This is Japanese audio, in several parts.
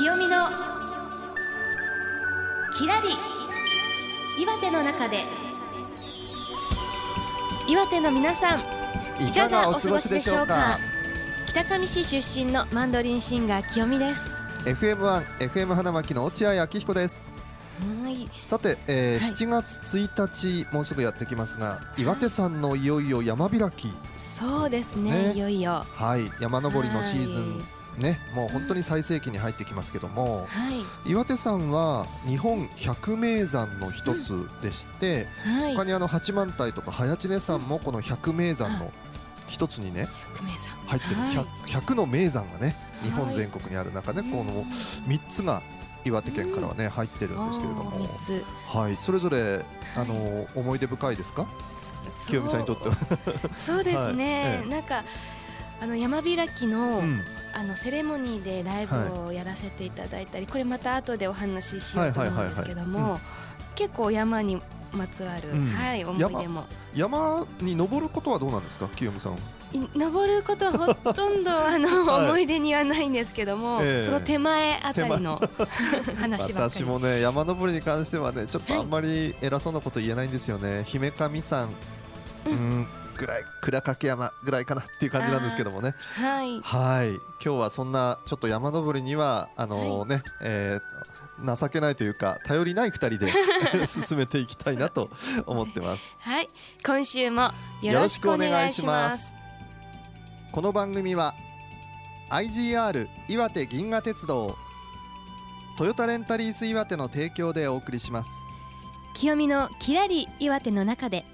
清美のきらり岩手の中で。岩手の皆さんいかがお過ごしでしょうか？北上市出身のマンドリンシンガー清美です。FM1、FM 花巻の落合明彦です。はい。さて、えーはい。7月1日もうすぐやってきますが岩手山のいよいよ山開き。そうですねね。いよいよ。はい。山登りのシーズはい。ンねもう本当に最盛期に入ってきますけどもはい。岩手山は日本百名山の一つでして、はい。他にあの八幡平とか早知根山もこの百名山の一つにね入ってる。はい。100, 100の名山がね日本はい全国にある中でこのうん3つが岩手県からはね入ってるんですけれども。はい。それぞれあの思い出深いですか？清美さんにとっては。そうですね、はい。ええ。なんかあの山開きの、うんあのセレモニーでライブをやらせていただいたり、これまた後でお話ししようと思うんですけどはいはいはい。はも結構山にまつわる、うん。はい、思い出も。山に登ることはどうなんですか？清美さん。はい登ることはほとんどあの、はい。思い出にはないんですけども、ええ。その手前あたりの 話ばっかり。私もね山登りに関してはねちょっとあんまり偉そうなこと言えないんですよね。姫神山。ううんんぐらい倉掛山ぐらいかなっていう感じなんですけどもね。はい。はい。今日はそんなちょっと山登りにはあのね、えー情けないというか頼りない2人で 進めていきたいなと思ってます。はい。今週もよろしくお願いします。この番組は IGR 岩手銀河鉄道トヨタレンタリース岩手の提供でお送りします。清美のきらり岩手の中で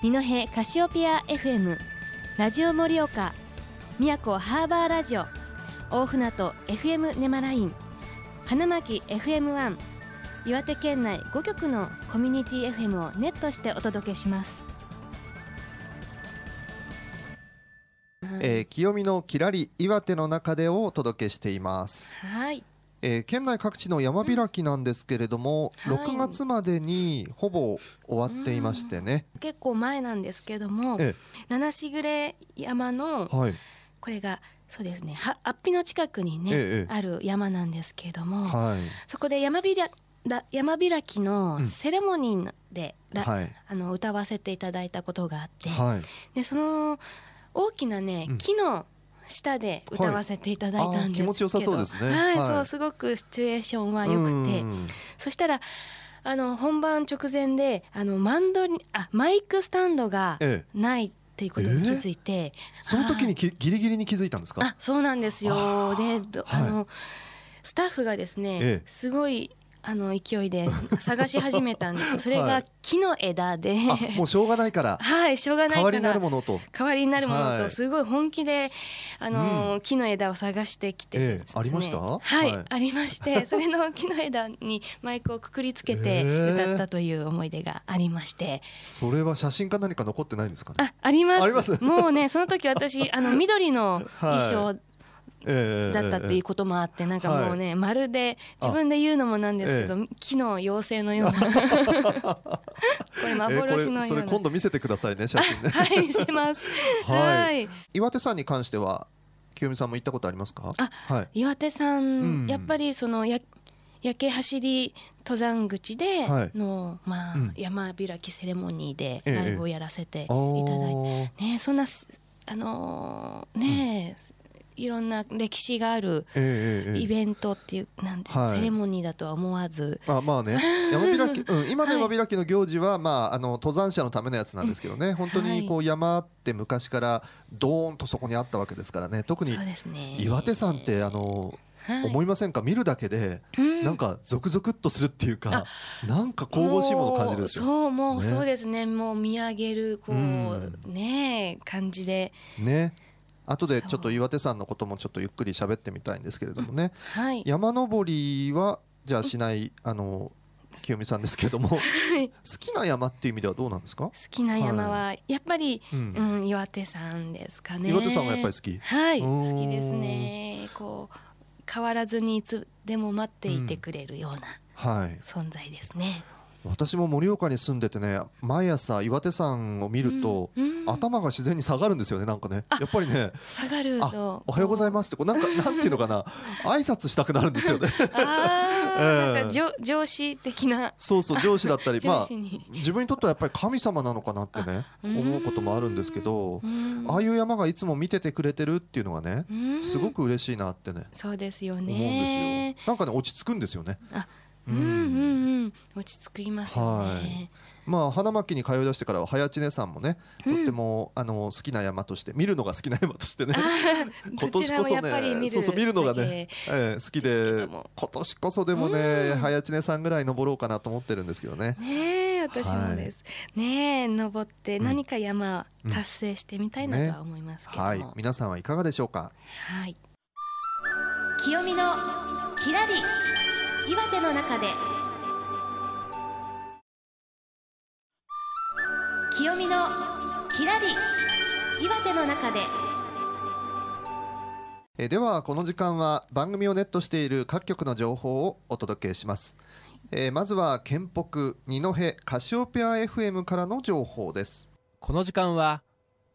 二戸カシオペア FM ラジオ盛岡宮古ハーバーラジオ大船渡 FM ネマライン花巻 FM1 岩手県内5局のコミュニティ FM をネットしてお届けします、えー清見のきらり岩手の中でをお届けしています、はいえー県内各地の山開きなんですけれども、うん。はい。6月までにほぼ終わっていましてね、結構前なんですけどもえ七しぐれ山のはい。これがそうですねはアッピの近くにね、ええある山なんですけれども、はい。そこで山びらだ山開きうん。のセレモニーで、らはい。あの歌わせていただいたことがあって、はい。でその大きなね、うん。木の下で歌わせていただいたんですけど、はい。気持ちよさそうですね。はい、はい。そうすごくシチュエーションは良くて。うん。そしたらあの本番直前であのマンドリあマイクスタンドがええないっていうことに気づいて、その時にきギリギリに気づいたんですか？あそうなんですよ。でどはい。あのスタッフがですね、ええ。すごいあの勢いで探し始めたんですよ。それがはい木の枝で、あもうしょうがないから。はいしょうがないから。代わりになるものと。代わりになるものはい。とすごい本気で、あのー木の枝を探してきてね、ええありました？はい、はい。ありまして それの木の枝にマイクをくくりつけてええ。歌ったという思い出がありまして、それは写真か何か残ってないんですかね？ああります。あります。もうねその時私あの緑の衣装ええだったっていうこともあってなんかもうね、まるで自分で言うのもなんですけど、木の妖精のような これええ幻のような、それ今度見せてくださいね写真ね。はい見せます。はい。はい。岩手山に関しては清美さんも行ったことありますか？あはい。岩手山、うん。やっぱりそのや焼け走り登山口ではい。の、まあうん。山開きセレモニーでええライブをやらせていたあだいて、ー。ねそんなすあのーね、いろんな歴史があるイベントっていうなんて、はい。セレモニーだとは思わず。あまあね。山開 き、うん、今の山開きの行事は、まあ、あの登山者のためのやつなんですけどね。本当にこう山って昔からドーンとそこにあったわけですからね。特に岩手山ってあの、はい。思いませんか？見るだけでうん。なんかゾクゾクっとするっていうか、なんか神々しいものを感じるんですよ。もうそうもうね。そうですね。もう見上げるこう、うん。ね感じで。ね後でちょっと岩手山のこともちょっとゆっくり喋ってみたいんですけれどもね、はい。山登りはじゃあしないあの清美さんですけども。好きな山っていう意味ではどうなんですか、好きな山はやっぱり、うん。うん、岩手山ですかね。岩手山がやっぱり好き？はい、好きですね。こう変わらずにいつでも待っていてくれるようなはい。存在ですね。私も盛岡に住んでてね毎朝岩手山を見ると、うん頭が自然に下がるんですよねなんかね。やっぱりね。下がると。おはようございますってこうなんかなんていうのかな。挨拶したくなるんですよね。あ ええ。ー上上司的な。そうそう上司だったりま上あ自分にとってはやっぱり神様なのかなってねうん。思うこともあるんですけどうん。ああいう山がいつも見ててくれてるっていうのがねうん。すごく嬉しいなってねそうですよ思うんですねよ。なんかね落ち着くんですよね。うんうんうん落ち着きますよね、まあ花巻に通い出してからは早知根山もねとってもあの好きな山として見るのが好きな山としてね 今年こそねそうそう見るのがだねけ、ええ好きで今年こそでもねうん。早知根山ぐらい登ろうかなと思ってるんですけどね。ねえ私もです、ねえ登ってうん。何か山達成してみたいなとは思いますけども、はい。皆さんはいかがでしょうか？はい。清見のきらり岩手の中で清見のきらり岩手の中で。えーではこの時間は番組をネットしている各局の情報をお届けします、えーまずは県北二戸カシオペア FM からの情報です。この時間は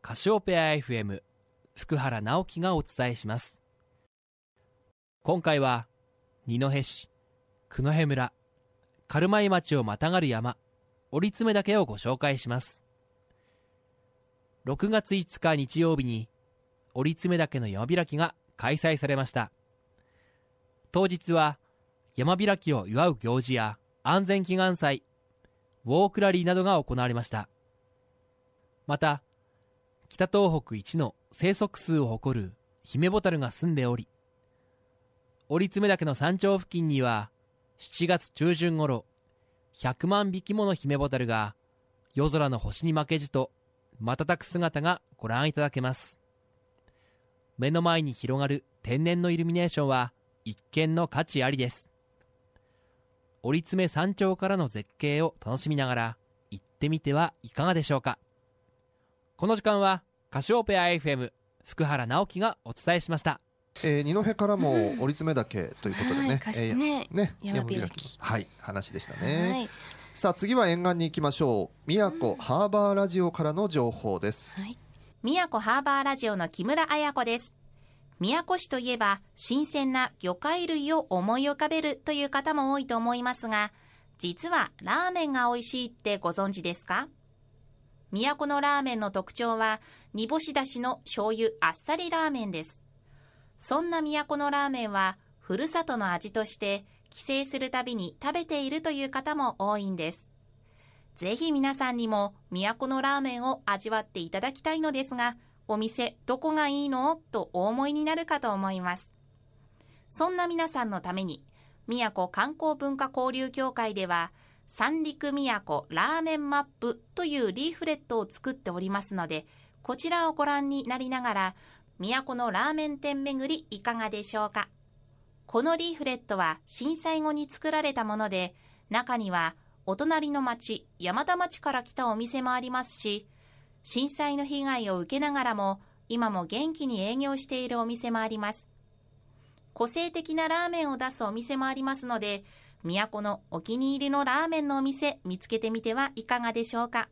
カシオペア FM 福原直樹がお伝えします。今回は二戸市九戸村軽米町をまたがる山折爪岳をご紹介します6月5日日曜日に折爪岳の山開きが開催されました。当日は山開きを祝う行事や安全祈願祭ウォークラリーなどが行われました。また北東北一の生息数を誇るヒメボタルが住んでおり折爪岳の山頂付近には7月中旬頃100万匹ものヒメボタルが夜空の星に負けじと瞬く姿がご覧いただけます目の前に広がる天然のイルミネーションは一見の価値ありです折爪山頂からの絶景を楽しみながら行ってみてはいかがでしょうかこの時間はカシオペア FM 福原直樹がお伝えしましたえー二戸からも折爪岳ということではいね、かしねね山開きはい話でしたはね、いさあ次は沿岸に行きましょう。宮古ハーバーラジオからの情報です。はい。宮古ハーバーラジオの木村彩子です。宮古市といえば新鮮な魚介類を思い浮かべるという方も多いと思いますが実はラーメンが美味しいってご存知ですか？都のラーメンの特徴は煮干しだしの醤油あっさりラーメンです。そんな都のラーメンはふるさとの味として帰省するたびに食べているという方も多いんです。ぜひ皆さんにも都のラーメンを味わっていただきたいのですがお店どこがいいのとお思いになるかと思います。そんな皆さんのために宮古観光文化交流協会では三陸宮古ラーメンマップというリーフレットを作っておりますのでこちらをご覧になりながら都のラーメン店巡りいかがでしょうか。このリーフレットは震災後に作られたもので中にはお隣の町山田町から来たお店もありますし震災の被害を受けながらも今も元気に営業しているお店もあります。個性的なラーメンを出すお店もありますので都のお気に入りのラーメンのお店見つけてみてはいかがでしょうか。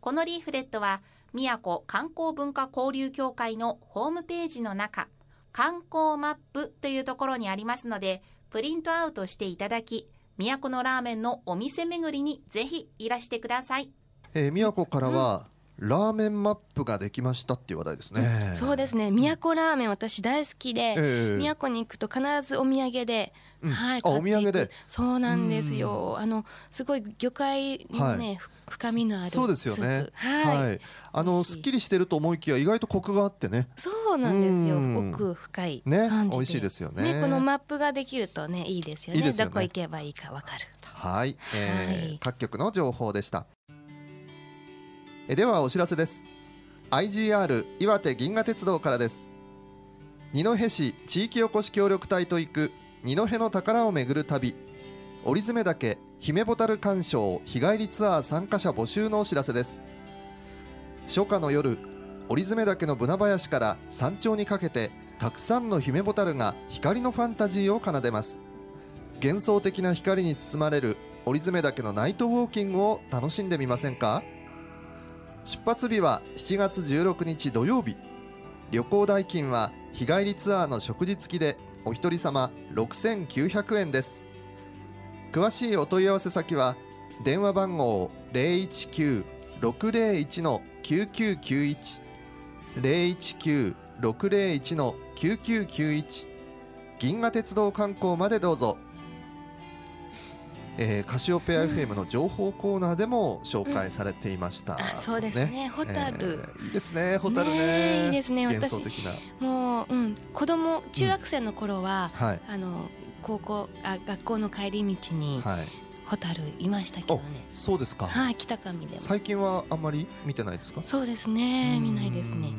このリーフレットは宮古観光文化交流協会のホームページの中観光マップというところにありますのでプリントアウトしていただき都のラーメンのお店巡りにぜひいらしてください。えー宮古からは、ラーメンマップができましたっていう話題ですね、そうですね。都ラーメン私大好きで、ええ。都に行くと必ずお土産で、うん。はい、あお土産で。そうなんですよ。あのすごい魚介のね、はい。ふ深みのあるそうですよね。はい、はい、あのすっきりしてると思いきや意外とコクがあってね。そうなんですよ。うん。奥深いね感じで、美味しいですよね。このマップができるとねいいですよね。ね。どこ行けばいいかわかると。はい、えーはい。各局の情報でしたえではお知らせです。IGR 岩手銀河鉄道からです。二戸市地域おこし協力隊と行く二戸の宝を巡る旅。折詰岳姫ボタル鑑賞日帰りツアー参加者募集のお知らせです。初夏の夜折詰岳のブナ林から山頂にかけてたくさんの姫ボタルが光のファンタジーを奏でます。幻想的な光に包まれる折詰岳のナイトウォーキングを楽しんでみませんか？出発日は7月16日土曜日。旅行代金は日帰りツアーの食事付きでお一人様6900円です。詳しいお問い合わせ先は電話番号019-601-9991 019-601-9991銀河鉄道観光までどうぞ。えーカシオペア FM の情報コーナーでも紹介されていました、あそうですね。ホタル。えーいいですねホタルね。いいですね幻想私的な。もう、うん、子供中学生の頃は、はい。あの高校あ学校の帰り道にはいホタルいましたけどね。そうですか、はい北上でも。最近はあんまり見てないですか？そうですね見ないですね。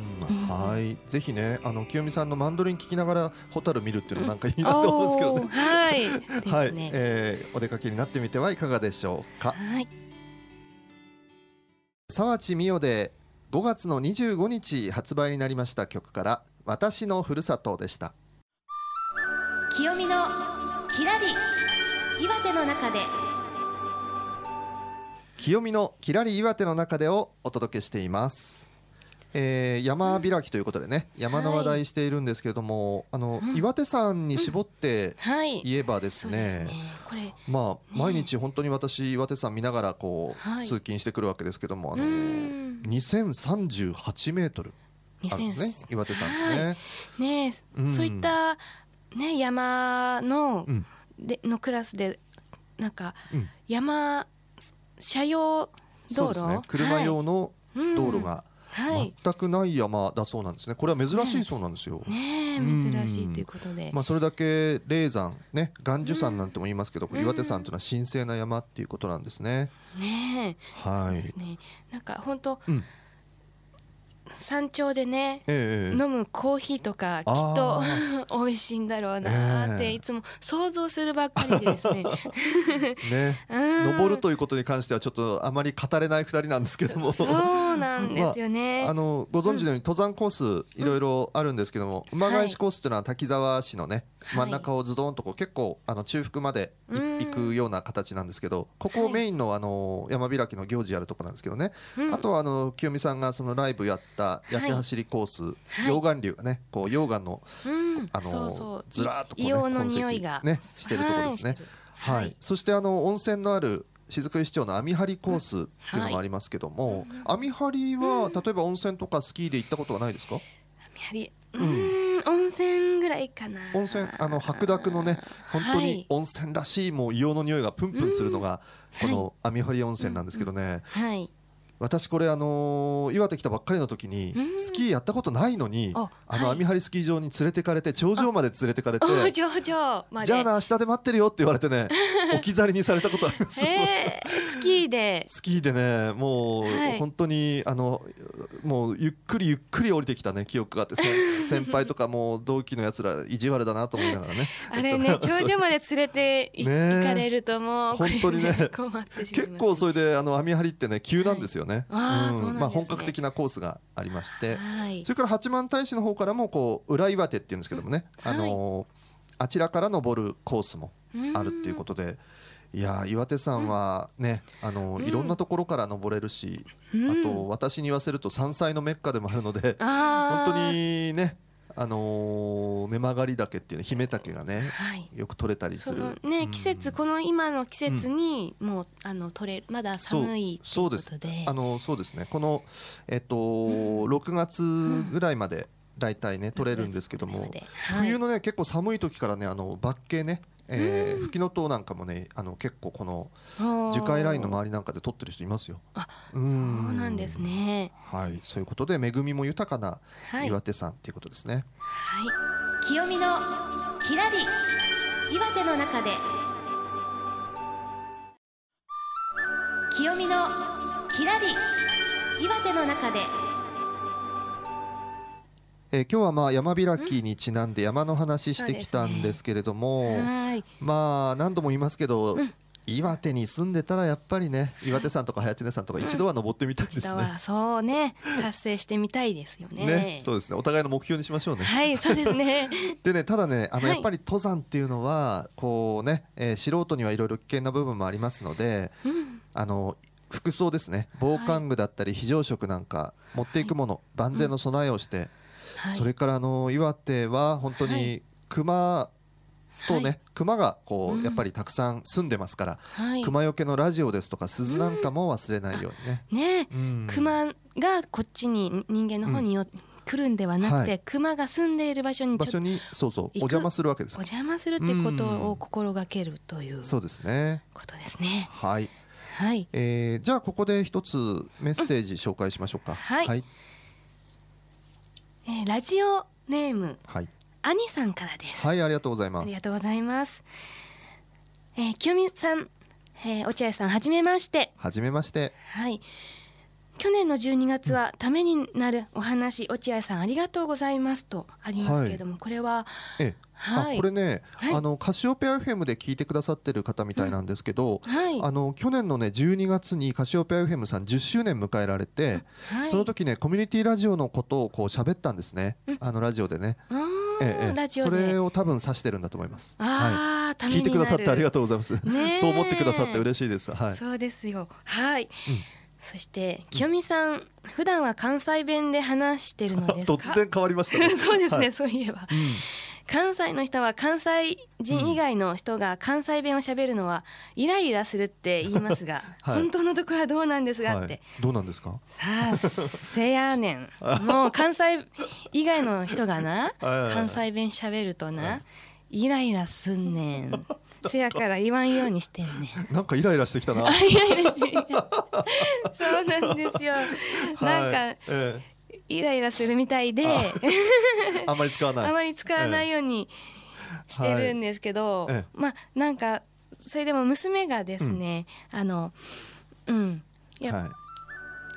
はい。ぜひねあの清美さんのマンドリン聞きながらホタル見るっていうのなんかいいなと思うんですけどね。はい。はい、えーお出かけになってみてはいかがでしょうか。はい。沢地美代で5月の25日発売になりました曲から私のふるさとでした。清美のきらり岩手の中で清美のきらり岩手の中でをお届けしています、えー山開きということでね山の話題しているんですけれども、あのうん。岩手山に絞ってはい。言えばですそうですね。ねまあ毎日本当に私岩手山見ながらこう、はい。通勤してくるわけですけどもあうのん2038メートル。あるんですね2000岩手山ってね、ねそういったね山の、うん。でのクラスでなんかうん。山車用道路？ですね。車用のはい。道路が全くない山だそうなんですね。これは珍しいそうなんですよ、ね珍しいということで、まあ、それだけ霊山ね岩樹山なんても言いますけど、うん。岩手山というのは神聖な山っていうことなんですね。ねえ。はい。ですね。なんか本当、うん山頂でねええ飲むコーヒーとかきっあと 美味しいんだろうなっええ。ていつも想像するばっかりでですね。ね、うん。登るということに関してはちょっとあまり語れない二人なんですけども。そうなんですよね。あのご存知のように登山コースいろいろあるんですけども、馬返しコースっていうのは滝沢市のね、はい真ん中をズドンとこう結構あの中腹まで行くような形なんですけどここをメインのあの山開きの行事やるとこなんですけどね、うん。あとはあの清美さんがそのライブやった焼け走りコース、い。溶岩流がねこう溶岩のうん。あのずらーっとこうねの匂いが、ねしてるところですね。はい。そしてあの温泉のある雫石町の網張コースっていうのもありますけども、網張は例えば温泉とかスキーで行ったことはないですか、やはり。うーん温泉ぐらいかな。温泉あの白濁のね本当に温泉らしいもう硫黄の匂いがプンプンするのがこの網張温泉なんですけどね、はい私これあのー岩手来たばっかりの時にうん。スキーやったことないのにああのはい。網張スキー場に連れてかれて頂上まで連れてかれてじゃあな下で待ってるよって言われてね 置き去りにされたことあります。えー、スキーで。スキーでねもうはい。本当にあのもうゆっくりゆっくり降りてきたね記憶があって先 先輩とかもう同期のやつら意地悪だなと思いながらね。あれね頂上まで連れて行かれるともう本当にね。困ってしまいます。結構それであの網張ってね急なんですよね、あーそうなんまあ、本格的なコースがありまして。はい。それから八幡平市の方からもこう裏岩手っていうんですけどもね、はい。あのあちらから登るコースもあるっていうことで。いやー岩手山はね、あのうん。いろんなところから登れるし、うん。あと私に言わせると山菜のメッカでもあるので本当にね、あのー根曲がり岳っていうの姫岳がねはい。よく取れたりすそるのねうん。季節この今の季節にもうあの取れるまだ寒いというで。す。あのそうですね。このえっと、6月ぐらいまでだいたいね取れるんですけども、はい。冬のね結構寒い時からねあのバッケね、えー、吹きの塔なんかもねあの結構この樹海ラインの周りなんかで取ってる人いますよ。あうん。そうなんですね。はい。そういうことで恵みも豊かなはい。岩手山っていうことですね。はい。清美のきらり岩手の中で。清美のきらり岩手の中でえー今日はまあ山開きにちなんで山の話してきたんですけれども、はいまあ何度も言いますけど、うん岩手に住んでたらやっぱりね岩手山とか早知根山とか一度は登ってみたいですね。一度はそうね達成してみたいですよね。ね、そうですね。お互いの目標にしましょうね。はい、そうですね。でね、ただね、あのはいやっぱり登山っていうのはこうね、えー素人にはいろいろ危険な部分もありますので、うん、あの服装ですね、防寒具だったり非常食なんか持っていくもの、万全の備えをして、はい、それからあの岩手は本当はに熊とね、はい熊がこううんやっぱりたくさん住んでますから、はい、熊よけのラジオですとか鈴なんかも忘れないようにね。ね、うん熊がこっちに人間の方によ、来るんではなくて、はい熊が住んでいる場所に場所にそうそうお邪魔するわけですお。邪魔するってことを心がけるというそうですね。ことですね。はい。はい、えーじゃあここで一つメッセージ紹介しましょうか。はいはい。えーラジオネームはい。アニさんからです。はいありがとうございますありが。とうございます。えー、清美さん、えー、落合さんはじめまして。はじめまして。はい。去年の12月はためになるお話、落合さんありがとうございますとありますけれども、これはええ、はいあこれね、はいあのカシオペア FM で聞いてくださってる方みたいなんですけど、はいあの去年のね12月にカシオペア FM さん10周年迎えられて、はいその時ねコミュニティラジオのことをこう喋ったんですね。あのラジオでね。あーええそれを多分指してるんだと思います。あーためになる聞いてくださってありがとうございます。そう思ってくださって嬉しいです。はい。そうですよ。はい。そして清美さん、普段は関西弁で話してるのですか？突然変わりましたね。そうですね、はいそういえば。うん関西の人は関西人以外の人が関西弁を喋るのはイライラするって言いますが、はい本当のところはどうなんですがって、はい。どうなんですか？さあせやねんもう関西以外の人がな関西弁喋るとなイライラすんねんせやから言わんようにしてんねん。なんかイライラしてきたな。あイライラしてそうなんですよ。なんかイライラするみたいで。えあんまり使わない。あまり使わないようにしてるんですけど、まあなんかそれでも娘がですね、あのうん。いや、はい。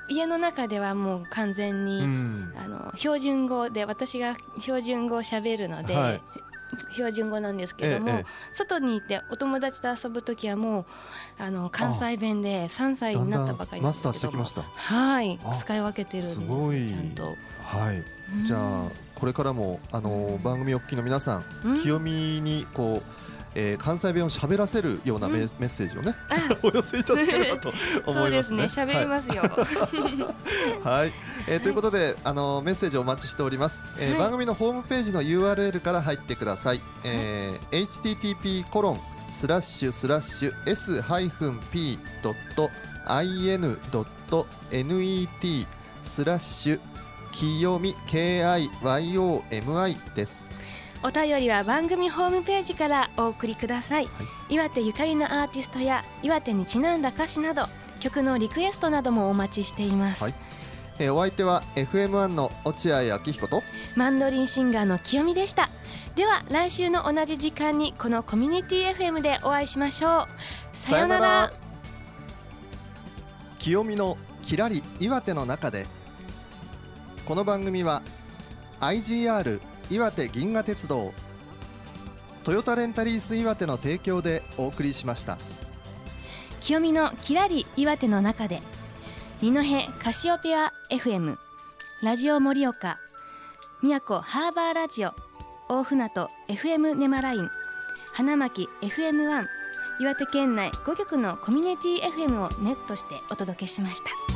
家の中ではもう完全に、うん。あの標準語で私が標準語を喋るので、はい標準語なんですけども、ええええ。外に行ってお友達と遊ぶ時はもうあの関西弁で3歳になったばかりなんですけどマスターしてきました。はいあ使い分けてるんですすごい。ちゃんと。はい。じゃあこれからもあの番組お聞きの皆さん、うん。清美にこう。えー、関西弁を喋らせるようなメ,、ッセージをねあ。お寄せいただければと思そういますね。ですね喋りますよ。はい、はい。えーということであのメッセージをお待ちしております、えーはい。番組のホームページの URL から入ってください、えー http コロンスラッシュスラッシュ s ハイフン p ドット in ドット net スラッシュ清み KIYOMI ですお便りは番組ホームページからお送りください、岩手ゆかりのアーティストや岩手にちなんだ歌詞など曲のリクエストなどもお待ちしています、はい。えーお相手は FM1 の落合明彦とマンドリンシンガーの清美でした。では来週の同じ時間にこのコミュニティ FM でお会いしましょう。さようなら。清美のきらり岩手の中でこの番組は IGR 岩手銀河鉄道トヨタレンタリース岩手の提供でお送りしました。清美のきらり岩手の中で二戸カシオペア FM ラジオ盛岡宮古ハーバーラジオ大船渡 FM ネマライン花巻 FM1 岩手県内5局のコミュニティ FM をネットしてお届けしました。